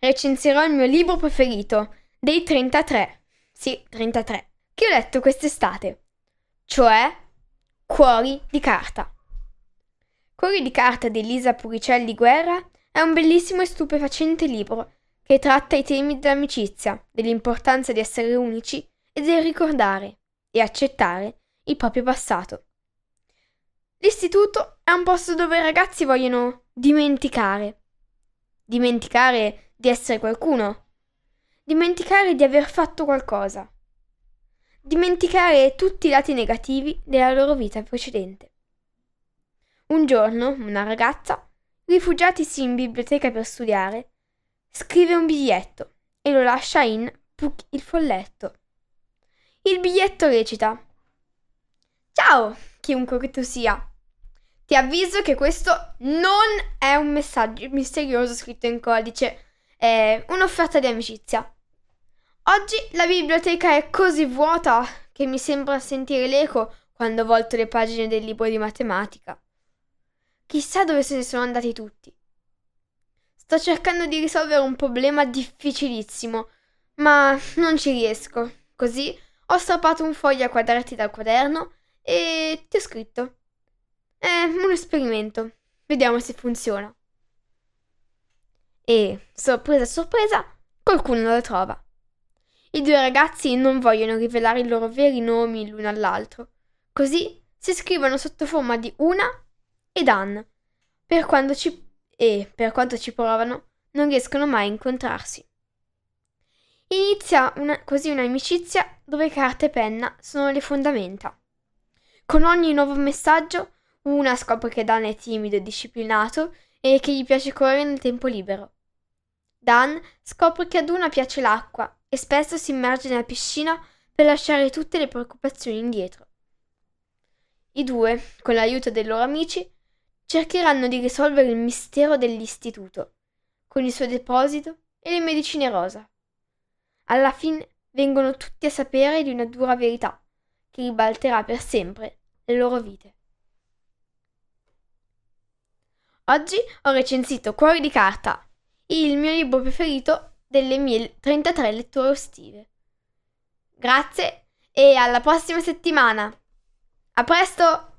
recensirò il mio libro preferito, dei 33. Sì, 33. Che ho letto quest'estate. Cioè Cuori di carta. Cuori di carta di Elisa Puricelli Guerra è un bellissimo e stupefacente libro che tratta i temi dell'amicizia, dell'importanza di essere unici e del ricordare e accettare il proprio passato. L'istituto è un posto dove i ragazzi vogliono dimenticare. Dimenticare di essere qualcuno, dimenticare di aver fatto qualcosa, dimenticare tutti i lati negativi della loro vita precedente. Un giorno una ragazza, rifugiatisi in biblioteca per studiare, scrive un biglietto e lo lascia in Puck il folletto. Il biglietto recita Ciao, chiunque che tu sia. Ti avviso che questo non è un messaggio misterioso scritto in codice è un'offerta di amicizia. Oggi la biblioteca è così vuota che mi sembra sentire l'eco quando volto le pagine del libro di matematica. Chissà dove se ne sono andati tutti. Sto cercando di risolvere un problema difficilissimo, ma non ci riesco. Così ho strappato un foglio a quadrati dal quaderno e ti ho scritto. È un esperimento. Vediamo se funziona. E, sorpresa sorpresa, qualcuno lo trova. I due ragazzi non vogliono rivelare i loro veri nomi l'uno all'altro, così si scrivono sotto forma di una e Dan. Per quando ci... e, per quanto ci provano, non riescono mai a incontrarsi. Inizia una, così un'amicizia dove carta e penna sono le fondamenta. Con ogni nuovo messaggio, una scopre che Dan è timido e disciplinato e che gli piace correre nel tempo libero. Dan scopre che ad una piace l'acqua e spesso si immerge nella piscina per lasciare tutte le preoccupazioni indietro. I due, con l'aiuto dei loro amici, cercheranno di risolvere il mistero dell'istituto, con il suo deposito e le medicine rosa. Alla fine vengono tutti a sapere di una dura verità che ribalterà per sempre le loro vite. Oggi ho recensito Cuori di carta il mio libro preferito delle mie 33 letture estive. Grazie e alla prossima settimana. A presto!